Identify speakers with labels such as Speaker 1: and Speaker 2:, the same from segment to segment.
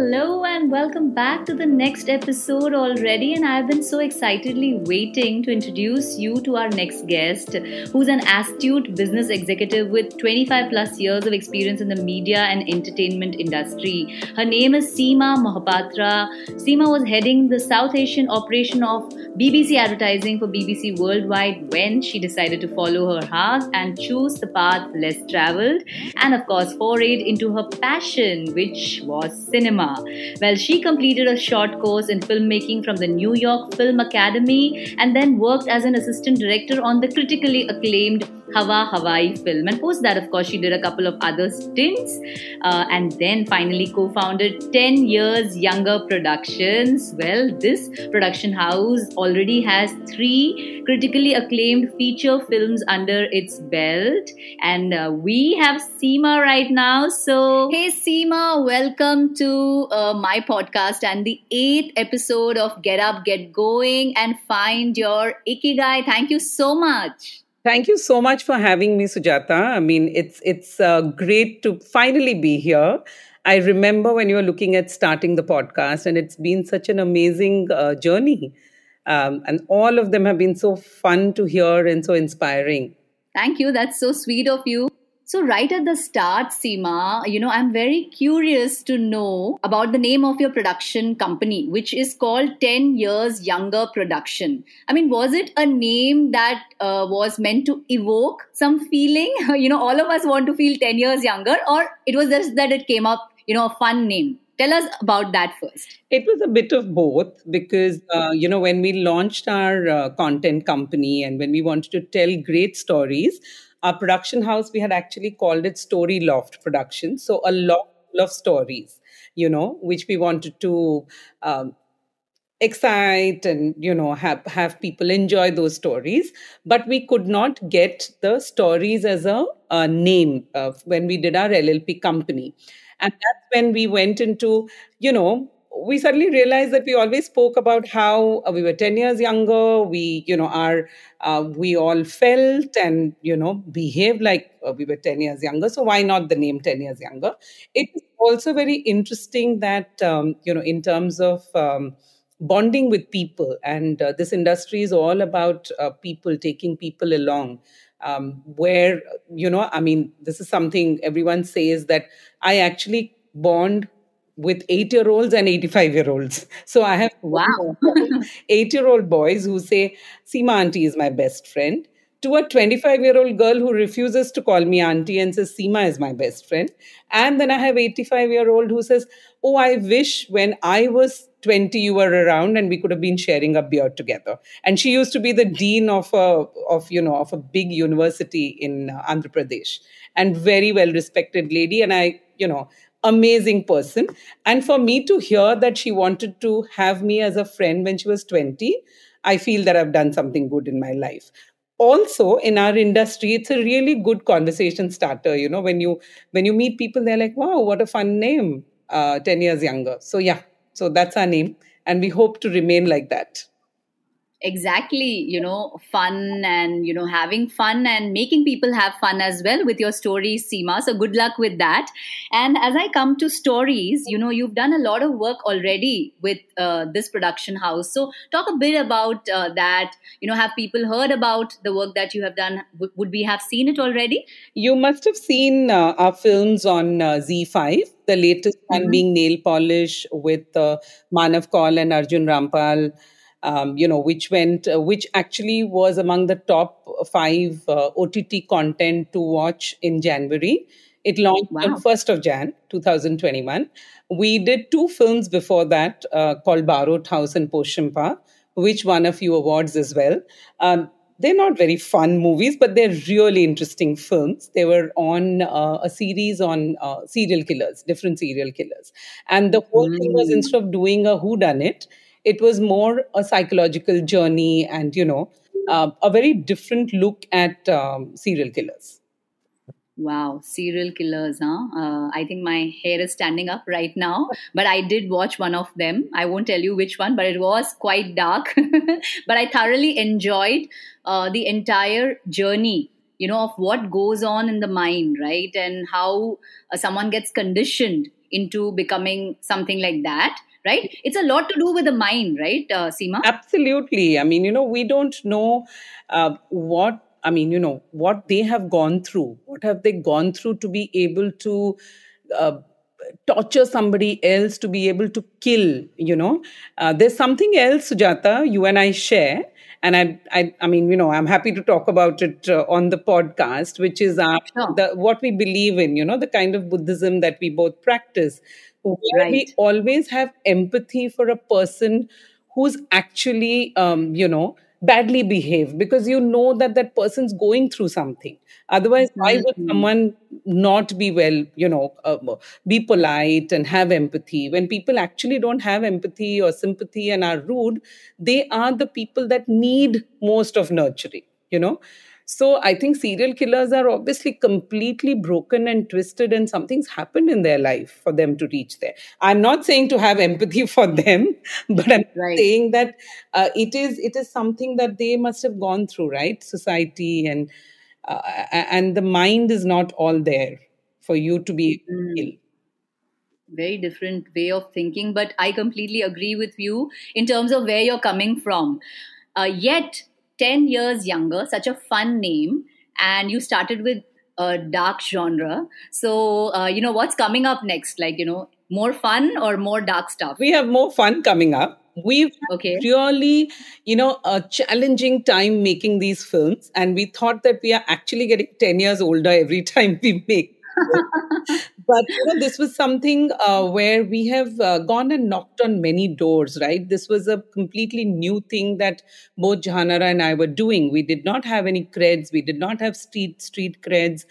Speaker 1: Hello and welcome back to the next episode already. And I've been so excitedly waiting to introduce you to our next guest, who's an astute business executive with 25 plus years of experience in the media and entertainment industry. Her name is Seema Mohapatra. Seema was heading the South Asian operation of BBC advertising for BBC Worldwide when she decided to follow her heart and choose the path less traveled, and of course, forayed into her passion, which was cinema. Well, she completed a short course in filmmaking from the New York Film Academy and then worked as an assistant director on the critically acclaimed Hawa Hawai film. And post that, of course, she did a couple of other stints uh, and then finally co founded 10 Years Younger Productions. Well, this production house already has three critically acclaimed feature films under its belt. And uh, we have Seema right now. So, hey, Seema, welcome to uh, my podcast and the eighth episode of Get Up, Get Going, and Find Your Ikigai. Thank you so much.
Speaker 2: Thank you so much for having me, Sujata. I mean, it's it's uh, great to finally be here. I remember when you were looking at starting the podcast, and it's been such an amazing uh, journey. Um, and all of them have been so fun to hear and so inspiring.
Speaker 1: Thank you. That's so sweet of you. So, right at the start, Seema, you know, I'm very curious to know about the name of your production company, which is called 10 Years Younger Production. I mean, was it a name that uh, was meant to evoke some feeling? you know, all of us want to feel 10 years younger, or it was just that it came up, you know, a fun name? Tell us about that first.
Speaker 2: It was a bit of both because, uh, you know, when we launched our uh, content company and when we wanted to tell great stories, our production house, we had actually called it Story Loft Production. So a lot of stories, you know, which we wanted to um, excite and you know have have people enjoy those stories but we could not get the stories as a, a name when we did our llp company and that's when we went into you know we suddenly realized that we always spoke about how uh, we were 10 years younger we you know our uh, we all felt and you know behaved like uh, we were 10 years younger. So why not the name 10 years younger? It's also very interesting that um, you know in terms of um, bonding with people and uh, this industry is all about uh, people taking people along um, where you know i mean this is something everyone says that i actually bond with eight year olds and 85 year olds. So I have
Speaker 1: wow.
Speaker 2: eight year old boys who say, Seema Auntie is my best friend, to a 25 year old girl who refuses to call me Auntie and says, Seema is my best friend. And then I have 85 year old who says, Oh, I wish when I was 20 you were around and we could have been sharing a beer together and she used to be the dean of a of you know of a big university in andhra pradesh and very well respected lady and i you know amazing person. And for me to hear that she wanted to have me as a friend when she was 20, I feel that I've done something good in my life. Also, in our industry, it's a really good conversation starter. You know, when you when you meet people, they're like, "Wow, what a fun name!" Uh, Ten years younger. So yeah, so that's our name, and we hope to remain like that
Speaker 1: exactly you know fun and you know having fun and making people have fun as well with your stories seema. So good luck with that. And as i come to stories you know you've done a lot of work already with uh, this production house. So talk a bit about uh, that. You know have people heard about the work that you have done? W- would we have seen it already?
Speaker 2: You must have seen uh, our films on uh, ZEE5 the latest mm-hmm. one being nail polish with uh, manav kaul and arjun rampal um, you know, which went, uh, which actually was among the top five uh, OTT content to watch in January. It launched wow. on 1st of Jan 2021. We did two films before that uh, called Barot House and Posham Pa, which won a few awards as well. Um, they're not very fun movies, but they're really interesting films. They were on uh, a series on uh, serial killers, different serial killers. And the whole mm. thing was mm. instead of doing a who done it, it was more a psychological journey and you know uh, a very different look at um, serial killers
Speaker 1: Wow, serial killers, huh? Uh, I think my hair is standing up right now. But I did watch one of them. I won't tell you which one, but it was quite dark. but I thoroughly enjoyed uh, the entire journey, you know, of what goes on in the mind, right? And how uh, someone gets conditioned into becoming something like that right? It's a lot to do with the mind right uh, seema?
Speaker 2: Absolutely. I mean you know we don't know uh, what i mean you know what they have gone through. What have they gone through to be able to uh, torture somebody else to be able to kill you know? Uh, there's something else sujata you and i share. And I, I, I mean, you know, I'm happy to talk about it uh, on the podcast, which is our, sure. the, what we believe in, you know, the kind of Buddhism that we both practice right. we always have empathy for a person who's actually um, you know badly behaved because you know that that person's going through something. Otherwise why would someone not be well you know uh, be polite and have empathy? When people actually don't have empathy or sympathy and are rude they are the people that need most of nurturing you know so I think serial killers are obviously completely broken and twisted, and something's happened in their life for them to reach there. I'm not saying to have empathy for them, but I'm right. saying that uh, it is it is something that they must have gone through, right? Society and uh, and the mind is not all there for you to be mm.
Speaker 1: very different way of thinking but i completely agree with you in terms of where you're coming from uh, yet 10 years younger, such a fun name, and you started with a dark genre. So, uh, you know, what's coming up next? Like, you know, more fun or more dark stuff?
Speaker 2: We have more fun coming up. We've okay. really, you know, a challenging time making these films, and we thought that we are actually getting 10 years older every time we make but you know, this was something uh, where we have uh, gone and knocked on many doors, right? This was a completely new thing that both Jahanara and I were doing. We did not have any creds. We did not have street street creds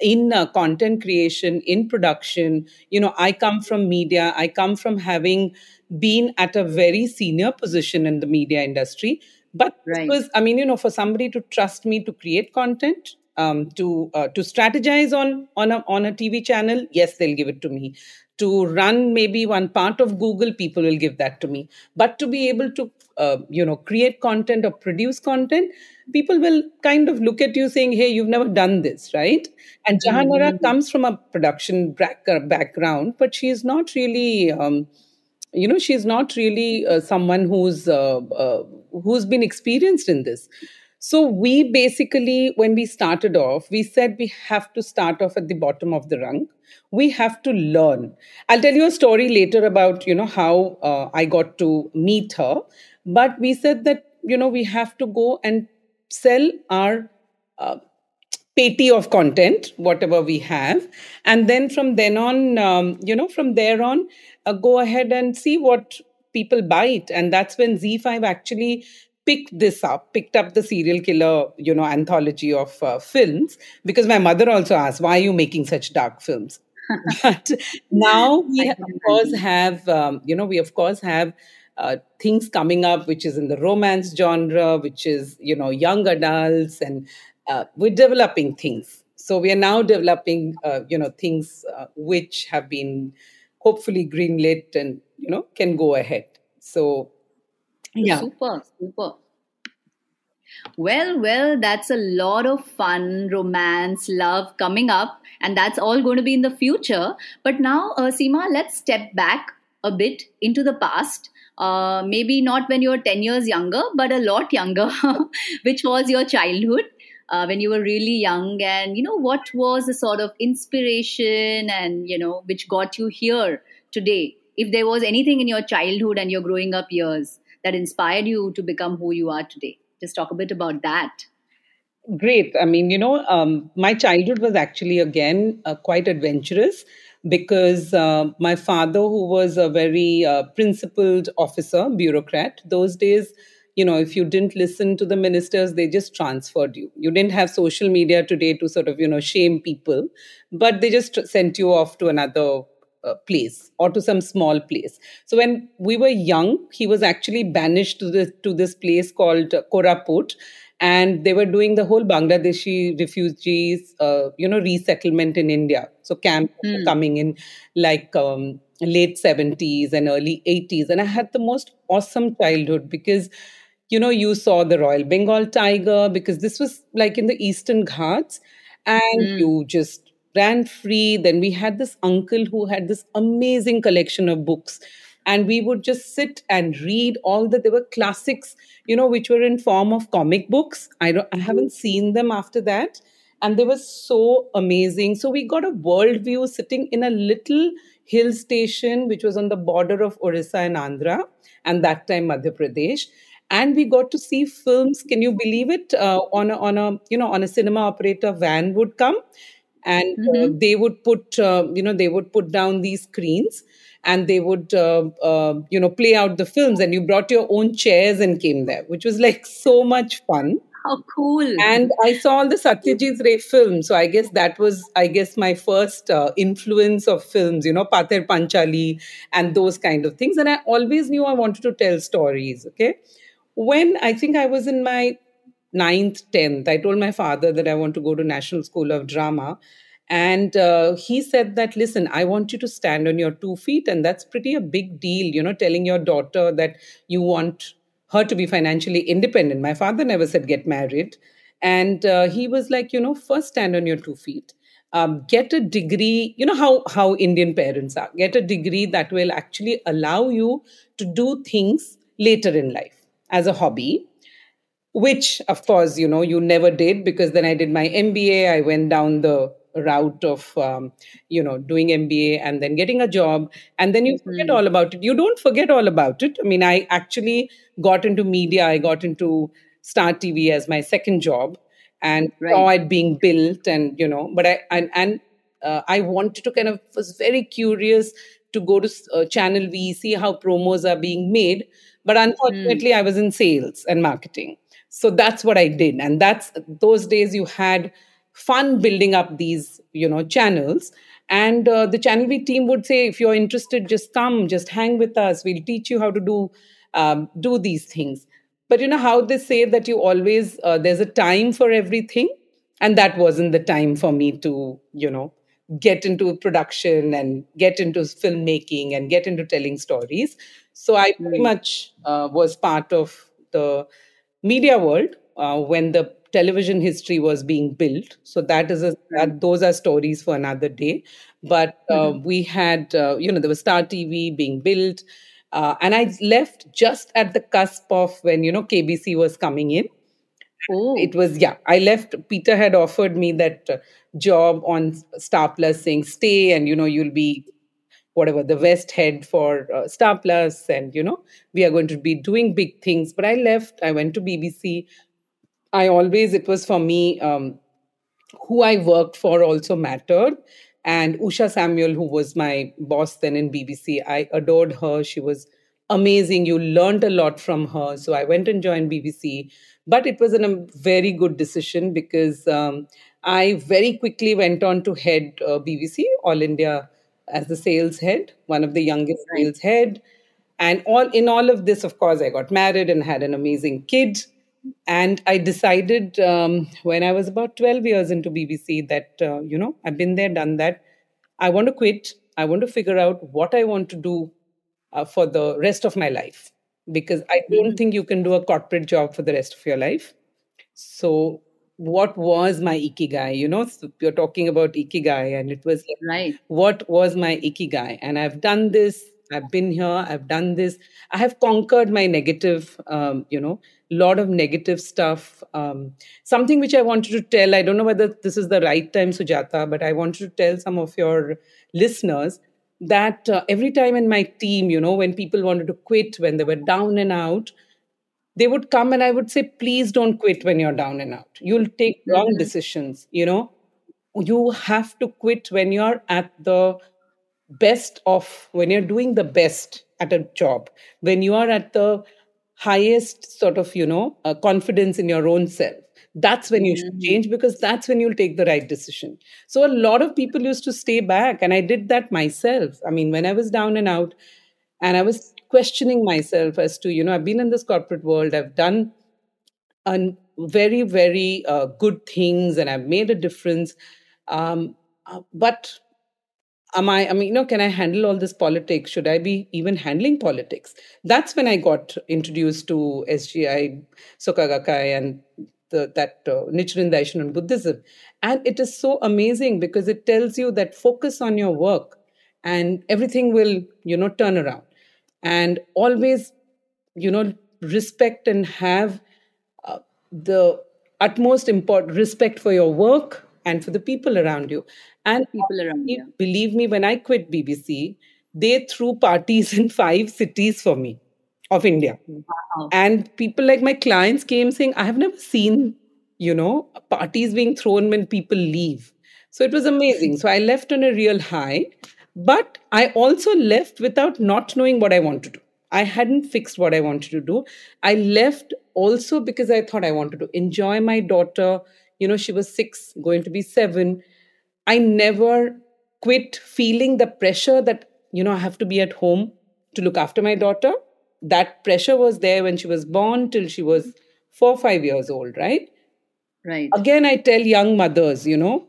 Speaker 2: in uh, content creation, in production. You know, I come from media. I come from having been at a very senior position in the media industry. But right. was, I mean, you know, for somebody to trust me to create content, um, to uh, to strategize on on a on a TV channel, yes, they'll give it to me. To run maybe one part of Google, people will give that to me. But to be able to uh, you know create content or produce content, people will kind of look at you saying, "Hey, you've never done this, right?" And Jahanara mm-hmm. comes from a production background, but she is not really. Um, you know she's not really uh, someone who's uh, uh, who's been experienced in this so we basically, when we started off, we said we have to start off at the bottom of the rung. We have to learn. I'll tell you a story later about you know how uh, I got to meet her. But we said that you know we have to go and sell our uh, patty of content, whatever we have, and then from then on, um, you know, from there on, uh, go ahead and see what people buy it. and that's when ZEE5 actually picked this up, picked up the serial killer, you know, anthology of uh, films because my mother also asked, "Why are you making such dark films?" but now we of course have, um, you know, we of course have uh, things coming up, which is in the romance genre, which is you know young adults, and uh, we're developing things. So we are now developing, uh, you know, things uh, which have been hopefully greenlit and you know can go ahead. So
Speaker 1: yeah. Super, super. Well, well, that's a lot of fun, romance, love coming up, and that's all going to be in the future. But now, uh, Seema, let's step back a bit into the past. Uh, maybe not when you were 10 years younger, but a lot younger, which was your childhood. Uh, when you were really young and you know what was the sort of inspiration and you know which got you here today if there was anything in your childhood and your growing up years that inspired you to become who you are today? Just talk a bit about that.
Speaker 2: Great. I mean, you know, um, my childhood was actually, again, uh, quite adventurous because uh, my father, who was a very uh, principled officer, bureaucrat, those days, you know, if you didn't listen to the ministers, they just transferred you. You didn't have social media today to sort of, you know, shame people, but they just sent you off to another uh, place or to some small place. So when we were young, he was actually banished to this to this place called uh, Koraput, and they were doing the whole Bangladeshi refugees, uh, you know, resettlement in India. So camp mm. coming in like um, late seventies and early eighties, and I had the most awesome childhood because you know you saw the Royal Bengal tiger because this was like in the Eastern Ghats, and mm. you just ran free. Then we had this uncle who had this amazing collection of books. And we would just sit and read all the, there were classics, you know, which were in form of comic books. I, don't, I haven't seen them after that. And they were so amazing. So we got a worldview sitting in a little hill station, which was on the border of Orissa and Andhra, and that time Madhya Pradesh and we got to see films can you believe it uh, on a, on a you know on a cinema operator van would come and uh, mm-hmm. uh, they would put uh, you know they would put down these screens and they would uh, uh, you know play out the films. And you brought your own chairs and came there which was like so much fun.
Speaker 1: How cool.
Speaker 2: And i saw all the satyajit ray films. So i guess that was i guess my first influence of films you know pather panchali and those kind of things. And i always knew i wanted to tell stories okay? When I think I was in my ninth, tenth, I told my father that I want to go to National School of Drama. And uh, he said that, listen, I want you to stand on your two feet. And that's pretty a big deal, you know, telling your daughter that you want her to be financially independent. My father never said get married. And uh, he was like, you know, first stand on your two feet. Um, get a degree you know how how indian parents are get a degree that will actually allow you to do things later in life as a hobby which of course you know you never did because then i did my mba i went down the route of um, you know doing mba and then getting a job and then you mm-hmm. forget all about it you don't forget all about it i mean i actually got into media i got into star tv as my second job and right. saw it being built and you know but i and, and uh, i wanted to kind of was very curious to go to uh, channel v see how promos are being made but unfortunately, mm. I was in sales and marketing. So that's what I did. And that's those days you had fun building up these, you know, channels. And uh, the Channel V team would say, if you're interested, just come, just hang with us. We'll teach you how to do um, do these things. But you know how they say that you always uh, there's a time for everything, and that wasn't the time for me to you know get into production and get into filmmaking and get into telling stories. So I pretty much uh, was part of the media world uh, when the television history was being built. So that is a that, those are stories for another day. But uh, mm-hmm. we had uh, you know there was Star TV being built, uh, and I left just at the cusp of when you know KBC was coming in. Oh. It was yeah. I left. Peter had offered me that uh, job on Star Plus, saying stay, and you know you'll be whatever the west head for uh, star plus and you know we are going to be doing big things. But i left i went to bbc i always it was for me um, who i worked for also mattered. And usha samuel who was my boss then in bbc i adored her. She was amazing. You learned a lot from her. So i went and joined bbc but it was a very good decision because um, i very quickly went on to head uh, bbc all india as the sales head, one of the youngest right. sales head. And all in all of this, of course, I got married and had an amazing kid. And I decided um, when I was about 12 years into BBC that, uh, you know, I've been there, done that. I want to quit. I want to figure out what I want to do uh, for the rest of my life because I don't mm-hmm. think you can do a corporate job for the rest of your life. So what was my ikigai you know so you're talking about ikigai and it was
Speaker 1: right.
Speaker 2: what was my ikigai? And i've done this i've been here i've done this. I have conquered my negative um, you know lot of negative stuff. Um, something which i wanted to tell i don't know whether this is the right time sujata but i wanted to tell some of your listeners that uh, every time in my team you know when people wanted to quit when they were down and out they would come and I would say, please don't quit when you're down and out. You'll take wrong mm-hmm. decisions. You know, you have to quit when you're at the best of, when you're doing the best at a job, when you are at the highest sort of, you know, uh, confidence in your own self. That's when you should mm-hmm. change because that's when you'll take the right decision. So, a lot of people used to stay back, and I did that myself. I mean, when I was down and out, and I was questioning myself as to you know i've been in this corporate world i've done un- very very uh, good things and i've made a difference um, uh, but am i i mean you know can i handle all this politics should i be even handling politics that's when i got introduced to sgi Soka Gakkai and the, that uh, Nichiren Daishonin Buddhism. And it is so amazing because it tells you that focus on your work and everything will, you know, turn around. And always, you know, respect and have uh, the utmost important respect for your work and for the people around you. And
Speaker 1: people around you.
Speaker 2: Believe me, when I quit BBC, they threw parties in five cities for me of India. Wow. And people like my clients came saying, I have never seen, you know, parties being thrown when people leave. So it was amazing. So I left on a real high, but I also left without not knowing what I want to do. I hadn't fixed what I wanted to do. I left also because I thought I wanted to enjoy my daughter. You know, she was six, going to be seven. I never quit feeling the pressure that, you know, I have to be at home to look after my daughter. That pressure was there when she was born till she was four, five years old, right?
Speaker 1: Right.
Speaker 2: Again, I tell young mothers, you know,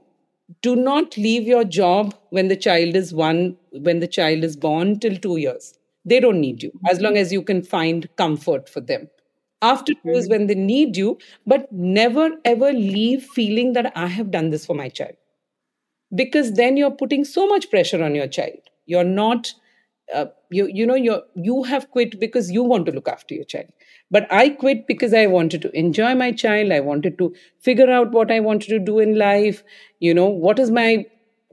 Speaker 2: do not leave your job when the child is one, when the child is born till two years they don't need you as long as you can find comfort for them. After two is when they need you, but never ever leave feeling that I have done this for my child. Because then you're putting so much pressure on your child. You're not, uh, you, you know, you you have quit because you want to look after your child. But I quit because I wanted to enjoy my child. I wanted to figure out what I wanted to do in life. You know, what is my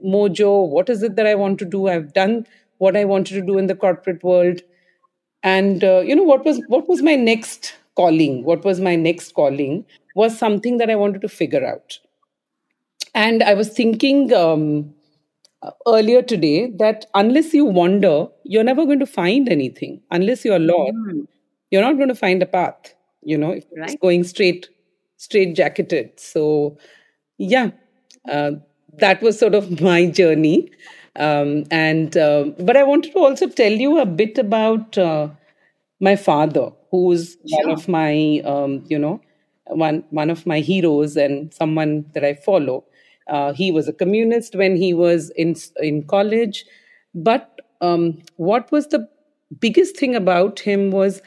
Speaker 2: mojo? What is it that I want to do? I've done what I wanted to do in the corporate world, and uh, you know what was what was my next calling. What was my next calling was something that I wanted to figure out. And I was thinking um, earlier today that unless you wander, you're never going to find anything. Unless you're lost, mm. You're not going to find a path. You know, if right. it's going straight, straight jacketed. So, yeah, uh, that was sort of my journey. Um, and uh, but I wanted to also tell you a bit about uh, my father, who's sure. one of my um, you know one one of my heroes and someone that I follow. Uh, he was a communist when he was in in college, but um, what was the biggest thing about him was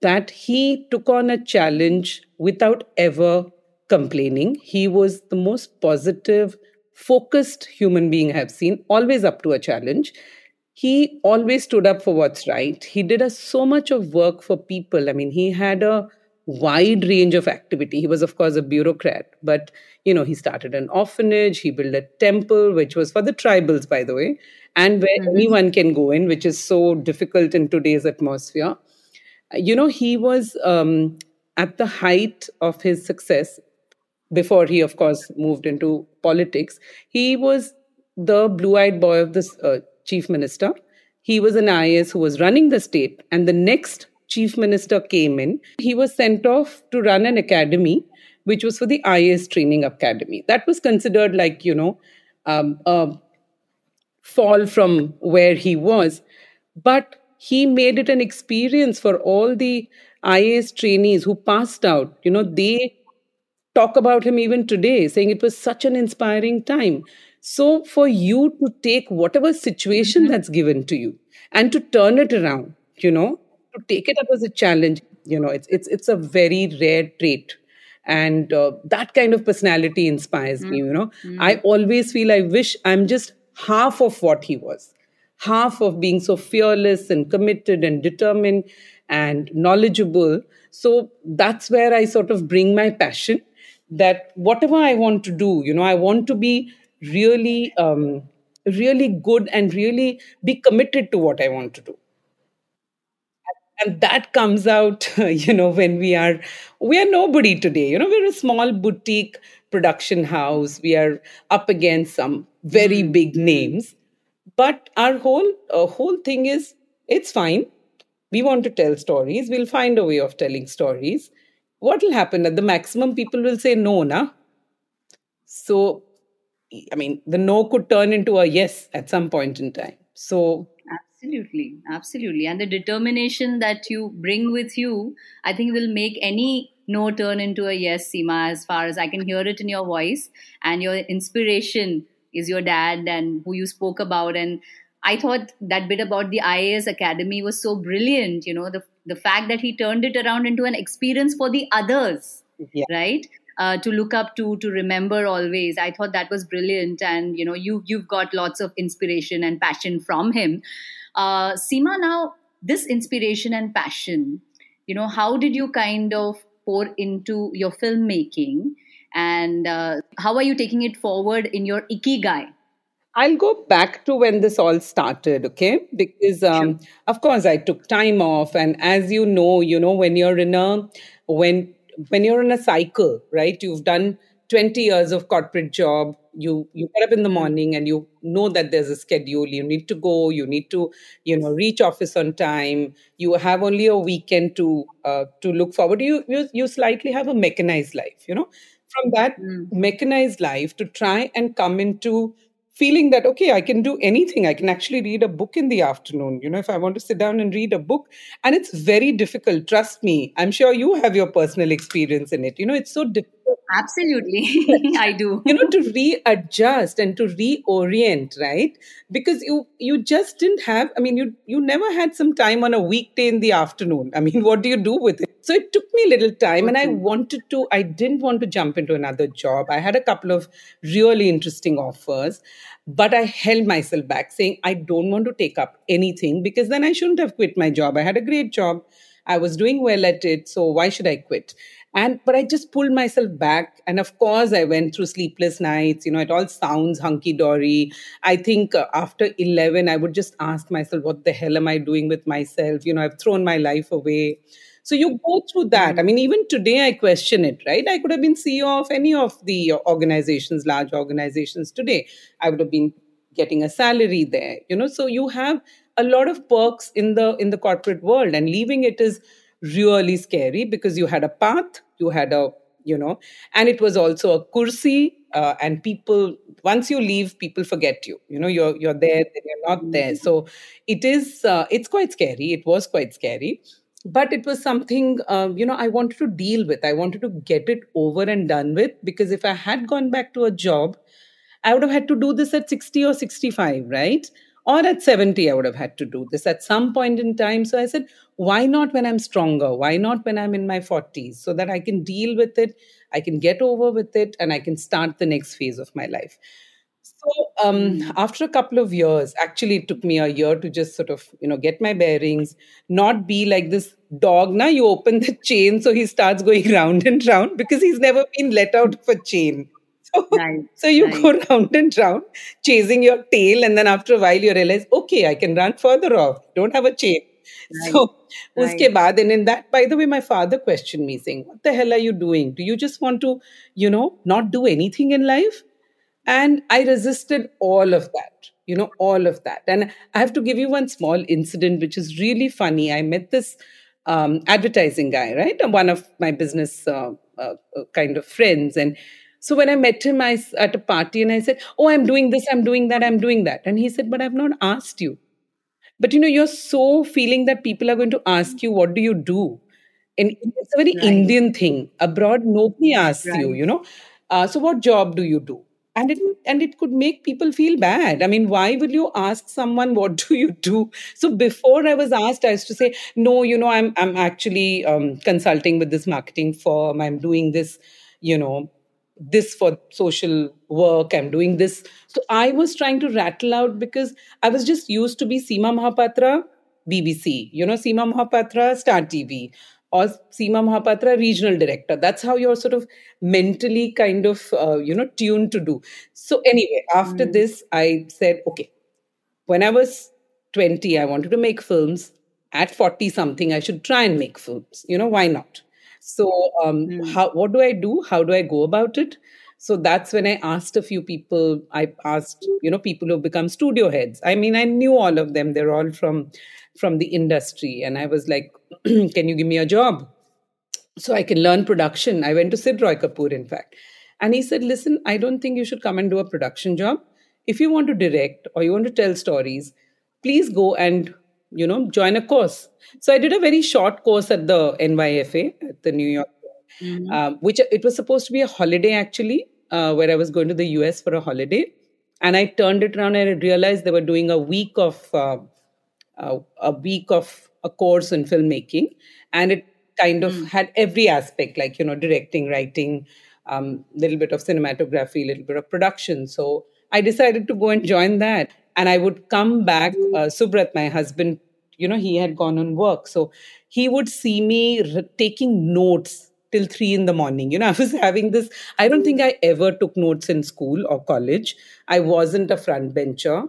Speaker 2: that he took on a challenge without ever complaining. He was the most positive focused human being I have seen, always up to a challenge. He always stood up for what's right. He did a, so much of work for people. I mean, he had a wide range of activity. He was, of course, a bureaucrat, but you know, he started an orphanage. He built a temple, which was for the tribals, by the way, and where mm-hmm. anyone can go in, which is so difficult in today's atmosphere. You know, he was um, at the height of his success before he, of course, moved into politics. He was the blue eyed boy of the uh, chief minister. He was an IAS who was running the state, and the next chief minister came in. He was sent off to run an academy, which was for the IAS training academy. That was considered like, you know, um, a fall from where he was. But he made it an experience for all the IAS trainees who passed out. You know, they talk about him even today, saying it was such an inspiring time. So, for you to take whatever situation mm-hmm. that's given to you and to turn it around, you know, to take it up as a challenge, you know, it's it's it's a very rare trait, and uh, that kind of personality inspires mm-hmm. me. You know, mm-hmm. I always feel I wish I'm just half of what he was, half of being so fearless and committed and determined and knowledgeable. So that's where I sort of bring my passion that whatever I want to do, you know, I want to be really, um, really good and really be committed to what I want to do. And that comes out, you know, when we are, we are nobody today. You know, we're a small boutique production house. We are up against some very mm-hmm. big names, but our whole uh, whole thing is it's fine. We want to tell stories. We'll find a way of telling stories. What will happen? At the maximum people will say no na? So i mean the no could turn into a yes at some point in time. So
Speaker 1: absolutely. Absolutely. And the determination that you bring with you i think will make any no turn into a yes seema as far as i can hear it in your voice and your inspiration is your dad and who you spoke about and I thought that bit about the IAS Academy was so brilliant. You know, the the fact that he turned it around into an experience for the others, yeah. right? uh, to look up to, to remember always. I thought that was brilliant, and you know, you you've got lots of inspiration and passion from him. Uh, Seema, now this inspiration and passion, you know, how did you kind of pour into your filmmaking, and uh, how are you taking it forward in your ikigai?
Speaker 2: I'll go back to when this all started, okay? Because um, sure. of course I took time off, and as you know, you know when you're in a when when you're in a cycle, right? You've done 20 years of corporate job. You you get up in the morning and you know that there's a schedule. You need to go. You need to you know reach office on time. You have only a weekend to uh, to look forward. You you you slightly have a mechanized life. You know, from that mm. mechanized life to try and come into feeling that okay i can do anything. I can actually read a book in the afternoon you know if i want to sit down and read a book. And it's very difficult. Trust me. I'm sure you have your personal experience in it. You know it's so difficult
Speaker 1: absolutely i do
Speaker 2: you know to readjust and to reorient right because you you just didn't have i mean you you never had some time on a weekday in the afternoon i mean what do you do with it so it took me a little time okay. and i wanted to i didn't want to jump into another job i had a couple of really interesting offers but I held myself back, saying, I don't want to take up anything because then I shouldn't have quit my job. I had a great job. I was doing well at it. So why should I quit? And, but I just pulled myself back. And of course, I went through sleepless nights. You know, it all sounds hunky dory. I think uh, after 11, I would just ask myself, what the hell am I doing with myself? You know, I've thrown my life away. So you go through that. I mm. mean, even today, I question it, right? I could have been CEO of any of the organizations, large organizations today. I would have been getting a salary there, you know. So you have a lot of perks in the in the corporate world, and leaving it is really scary because you had a path, you had a you know, and it was also a kursi. Uh, and people, once you leave, people forget you. You know, you're you're there, then you're not there. So it is. Uh, it's quite scary. It was quite scary but it was something uh, you know i wanted to deal with i wanted to get it over and done with because if i had gone back to a job i would have had to do this at 60 or 65 right or at 70 i would have had to do this at some point in time so i said why not when i'm stronger why not when i'm in my 40s so that i can deal with it i can get over with it and i can start the next phase of my life so um, after a couple of years, actually, it took me a year to just sort of you know get my bearings, not be like this dog. Now you open the chain, so he starts going round and round because he's never been let out of a chain. So, right, so you right. go round and round, chasing your tail, and then after a while you realize, okay, I can run further off. Don't have a chain. Right. So, right. uske baad, and in that, by the way, my father questioned me, saying, "What the hell are you doing? Do you just want to, you know, not do anything in life?" And I resisted all of that, you know, all of that. And I have to give you one small incident, which is really funny. I met this um, advertising guy, right? One of my business uh, uh, uh, kind of friends. And so when I met him I, at a party and I said, Oh, I'm doing this, I'm doing that, I'm doing that. And he said, But I've not asked you. But you know, you're so feeling that people are going to ask you, What do you do? And it's a very right. Indian thing. Abroad, nobody asks right. you, you know. Uh, so, what job do you do? and it and it could make people feel bad i mean why would you ask someone what do you do so before i was asked i used to say no you know i'm i'm actually um, consulting with this marketing firm i'm doing this you know this for social work i'm doing this so i was trying to rattle out because i was just used to be seema mohapatra bbc you know seema mohapatra star tv or Seema Mohapatra, regional director. That's how you're sort of mentally kind of, uh, you know, tuned to do. So, anyway, after mm. this, I said, okay, when I was 20, I wanted to make films. At 40 something, I should try and make films. You know, why not? So, um, mm. how, what do I do? How do I go about it? So that's when I asked a few people. I asked, you know, people who become studio heads. I mean, I knew all of them. They're all from from the industry. And I was like, can you give me a job? So I can learn production. I went to Sid Roy Kapur, in fact. And he said, listen, I don't think you should come and do a production job. If you want to direct or you want to tell stories, please go and, you know, join a course. So I did a very short course at the NYFA, at the New York, mm-hmm. uh, which it was supposed to be a holiday actually, uh, where I was going to the US for a holiday. And I turned it around and I realized they were doing a week of uh, uh, a week of a course in filmmaking, and it kind of mm. had every aspect, like you know, directing, writing, a um, little bit of cinematography, a little bit of production. So I decided to go and join that. And I would come back. Uh, Subrat, my husband, you know, he had gone on work. So he would see me r- taking notes till three in the morning. You know, I was having this. I don't think I ever took notes in school or college. I wasn't a front bencher.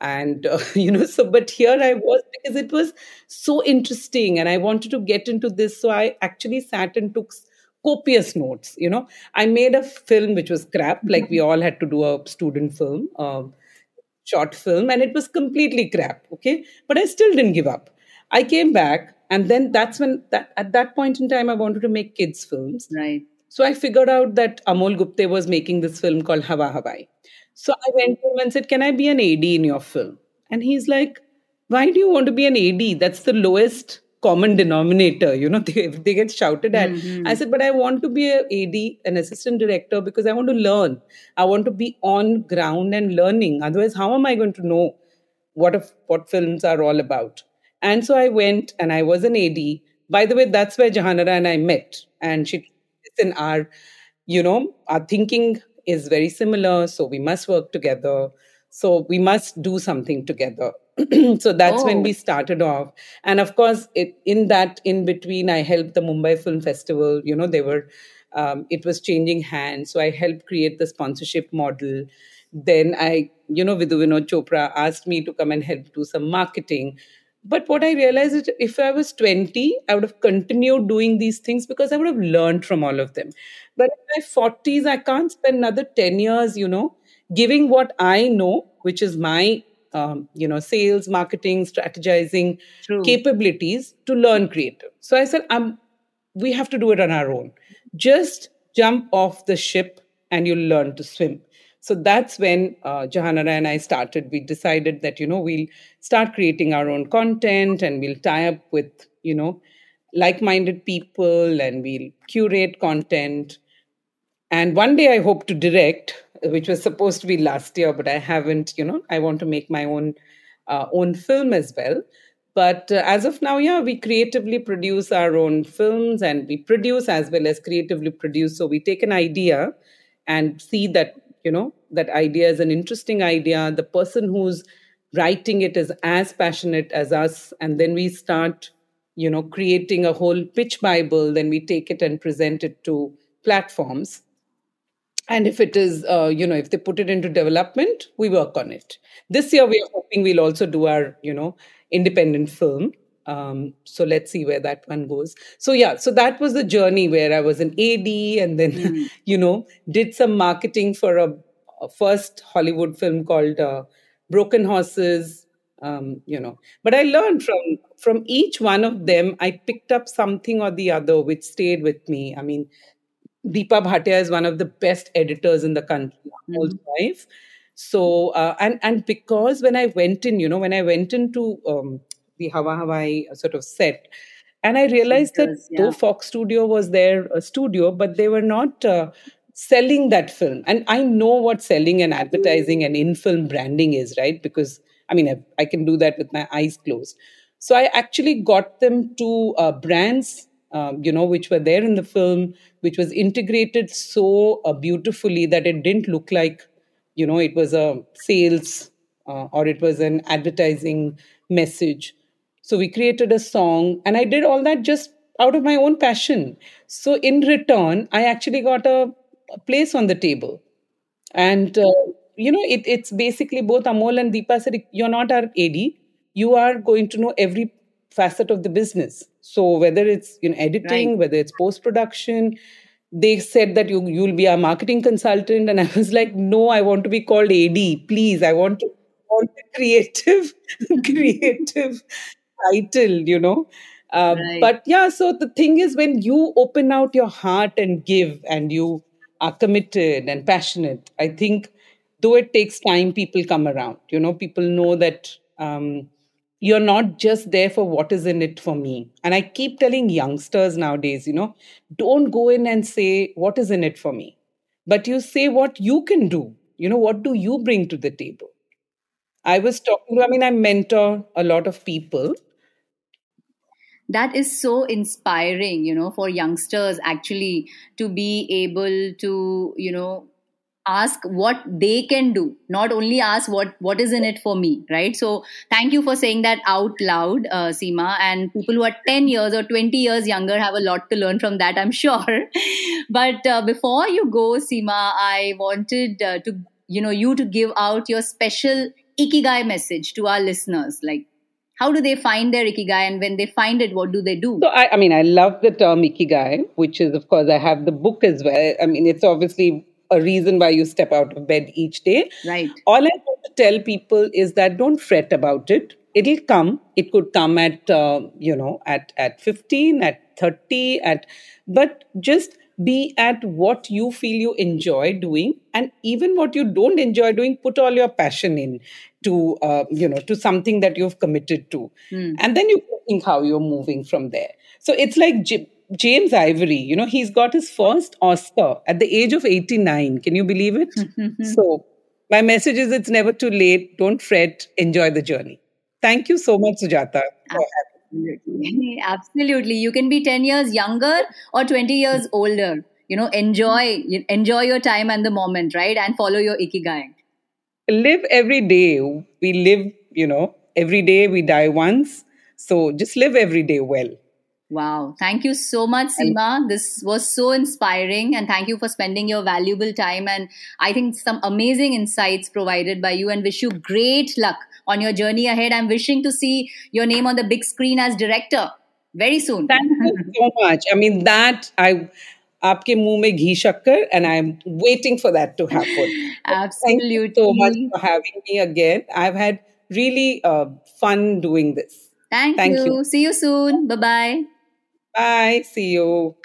Speaker 2: And, uh, you know, so, but here I was because it was so interesting and I wanted to get into this. So I actually sat and took copious notes. You know, I made a film which was crap, like we all had to do a student film. Um, short film and it was completely crap okay? But i still didn't give up. I came back and then that's when that at that point in time i wanted to make kids films.
Speaker 1: Right.
Speaker 2: So i figured out that amol gupte was making this film called hawa hawai so i went to him and said can i be an ad in your film? And he's like why do you want to be an ad that's the lowest common denominator you know they, they get shouted at mm-hmm. i said but i want to be a ad an assistant director because i want to learn i want to be on ground and learning otherwise how am i going to know what if, what films are all about and so I went and I was an AD. By the way, that's where Jahanara and I met. And she, in our, you know, our thinking is very similar. So we must work together. So we must do something together. so that's oh. when we started off. And of course, it, in that in between, I helped the Mumbai Film Festival. You know, they were, um, it was changing hands. So I helped create the sponsorship model. Then I, you know, Vidhu Vinod Chopra asked me to come and help do some marketing. But what I realized is if I was 20, I would have continued doing these things because I would have learned from all of them. But in my 40s, I can't spend another 10 years, you know, giving what I know, which is my, um, you know, sales, marketing, strategizing True. capabilities to learn creative. So I said, I'm, we have to do it on our own. Just jump off the ship and you'll learn to swim. So that's when uh, Jahanara and I started. We decided that, you know, we'll start creating our own content and we'll tie up with, you know, like minded people and we'll curate content. And one day I hope to direct, which was supposed to be last year, but I haven't, you know, I want to make my own uh, own film as well. But uh, as of now, yeah, we creatively produce our own films and we produce as well as creatively produce. So we take an idea and see that you know that idea is an interesting idea the person who's writing it is as passionate as us and then we start you know creating a whole pitch bible then we take it and present it to platforms and if it is uh, you know if they put it into development we work on it. This year we are hoping we'll also do our you know independent film. Um, so let's see where that one goes. So yeah so that was the journey where i was an ad and then mm. you know did some marketing for a, a first hollywood film called uh, broken horses um, you know. But i learned from from each one of them i picked up something or the other which stayed with me. I mean deepa bhatia is one of the best editors in the country mm. life so uh, and and because when i went in you know when i went into um, the Hawa Hawai sort of set. And I realized that yeah. though Fox Studio was their uh, studio, but they were not uh, selling that film. And I know what selling and advertising and in film branding is, right? Because I mean, I, I, can do that with my eyes closed. So I actually got them to uh, brands, um, you know, which were there in the film, which was integrated so uh, beautifully that it didn't look like, you know, it was a sales uh, or it was an advertising message so we created a song, and I did all that just out of my own passion. So in return, I actually got a, a place on the table. And, uh, you know, it, it's basically both Amol and Deepa said, You're not our AD. You are going to know every facet of the business. So whether it's you know, editing, right. whether it's post production, they said that you you'll be a marketing consultant and i was like no i want to be called ad please i want to want creative creative title, you know. Uh, right. But yeah, so the thing is, when you open out your heart and give, and you are committed and passionate, I think though it takes time, people come around. You know, people know that um, you're not just there for what is in it for me. And I keep telling youngsters nowadays, you know, don't go in and say, what is in it for me? But you say what you can do. You know, what do you bring to the table? I was talking, to, I mean, I mentor a lot of people
Speaker 1: that is so inspiring you know for youngsters actually to be able to you know ask what they can do not only ask what what is in it for me right? So thank you for saying that out loud uh, seema. And people who are 10 years or 20 years younger have a lot to learn from that i'm sure. But uh, before you go seema i wanted uh, to you know you to give out your special ikigai message to our listeners. Like how do they find their ikigai and when they find it what do they do?
Speaker 2: So I, I, mean i love the term ikigai which is of course i have the book as well. I mean it's obviously a reason why you step out of bed each day.
Speaker 1: Right.
Speaker 2: All i want to tell people is that don't fret about it. It'll come. It could come at uh, you know at at 15 at 30 at but just be at what you feel you enjoy doing. And even what you don't enjoy doing put all your passion in to uh, you know to something that you've committed to. Mm. and then you think how you're moving from there. So it's like james ivory you know he's got his first oscar at the age of 89 can you believe it so my message is it's never too late don't fret enjoy the journey thank you so much sujata
Speaker 1: Absolutely. Absolutely. You can be 10 years younger or 20 years older. You know, enjoy enjoy your time and the moment, right? And follow your ikigai.
Speaker 2: Live every day. We live, you know, every day we die once. So just live every day well.
Speaker 1: Wow. Thank you so much, Seema. This was so inspiring. And thank you for spending your valuable time. And I think some amazing insights provided by you and wish you great luck on your journey ahead. I'm wishing to see your name on the big screen as director very soon.
Speaker 2: Thank you so much. I mean, that I. आपके मुंह में घी शक्कर and I'm waiting for that to happen.
Speaker 1: Absolutely.
Speaker 2: Thank you so much for having me again. I've had really uh, fun doing this.
Speaker 1: Thank, Thank you. you. See you soon. Bye-bye.
Speaker 2: Bye. See you.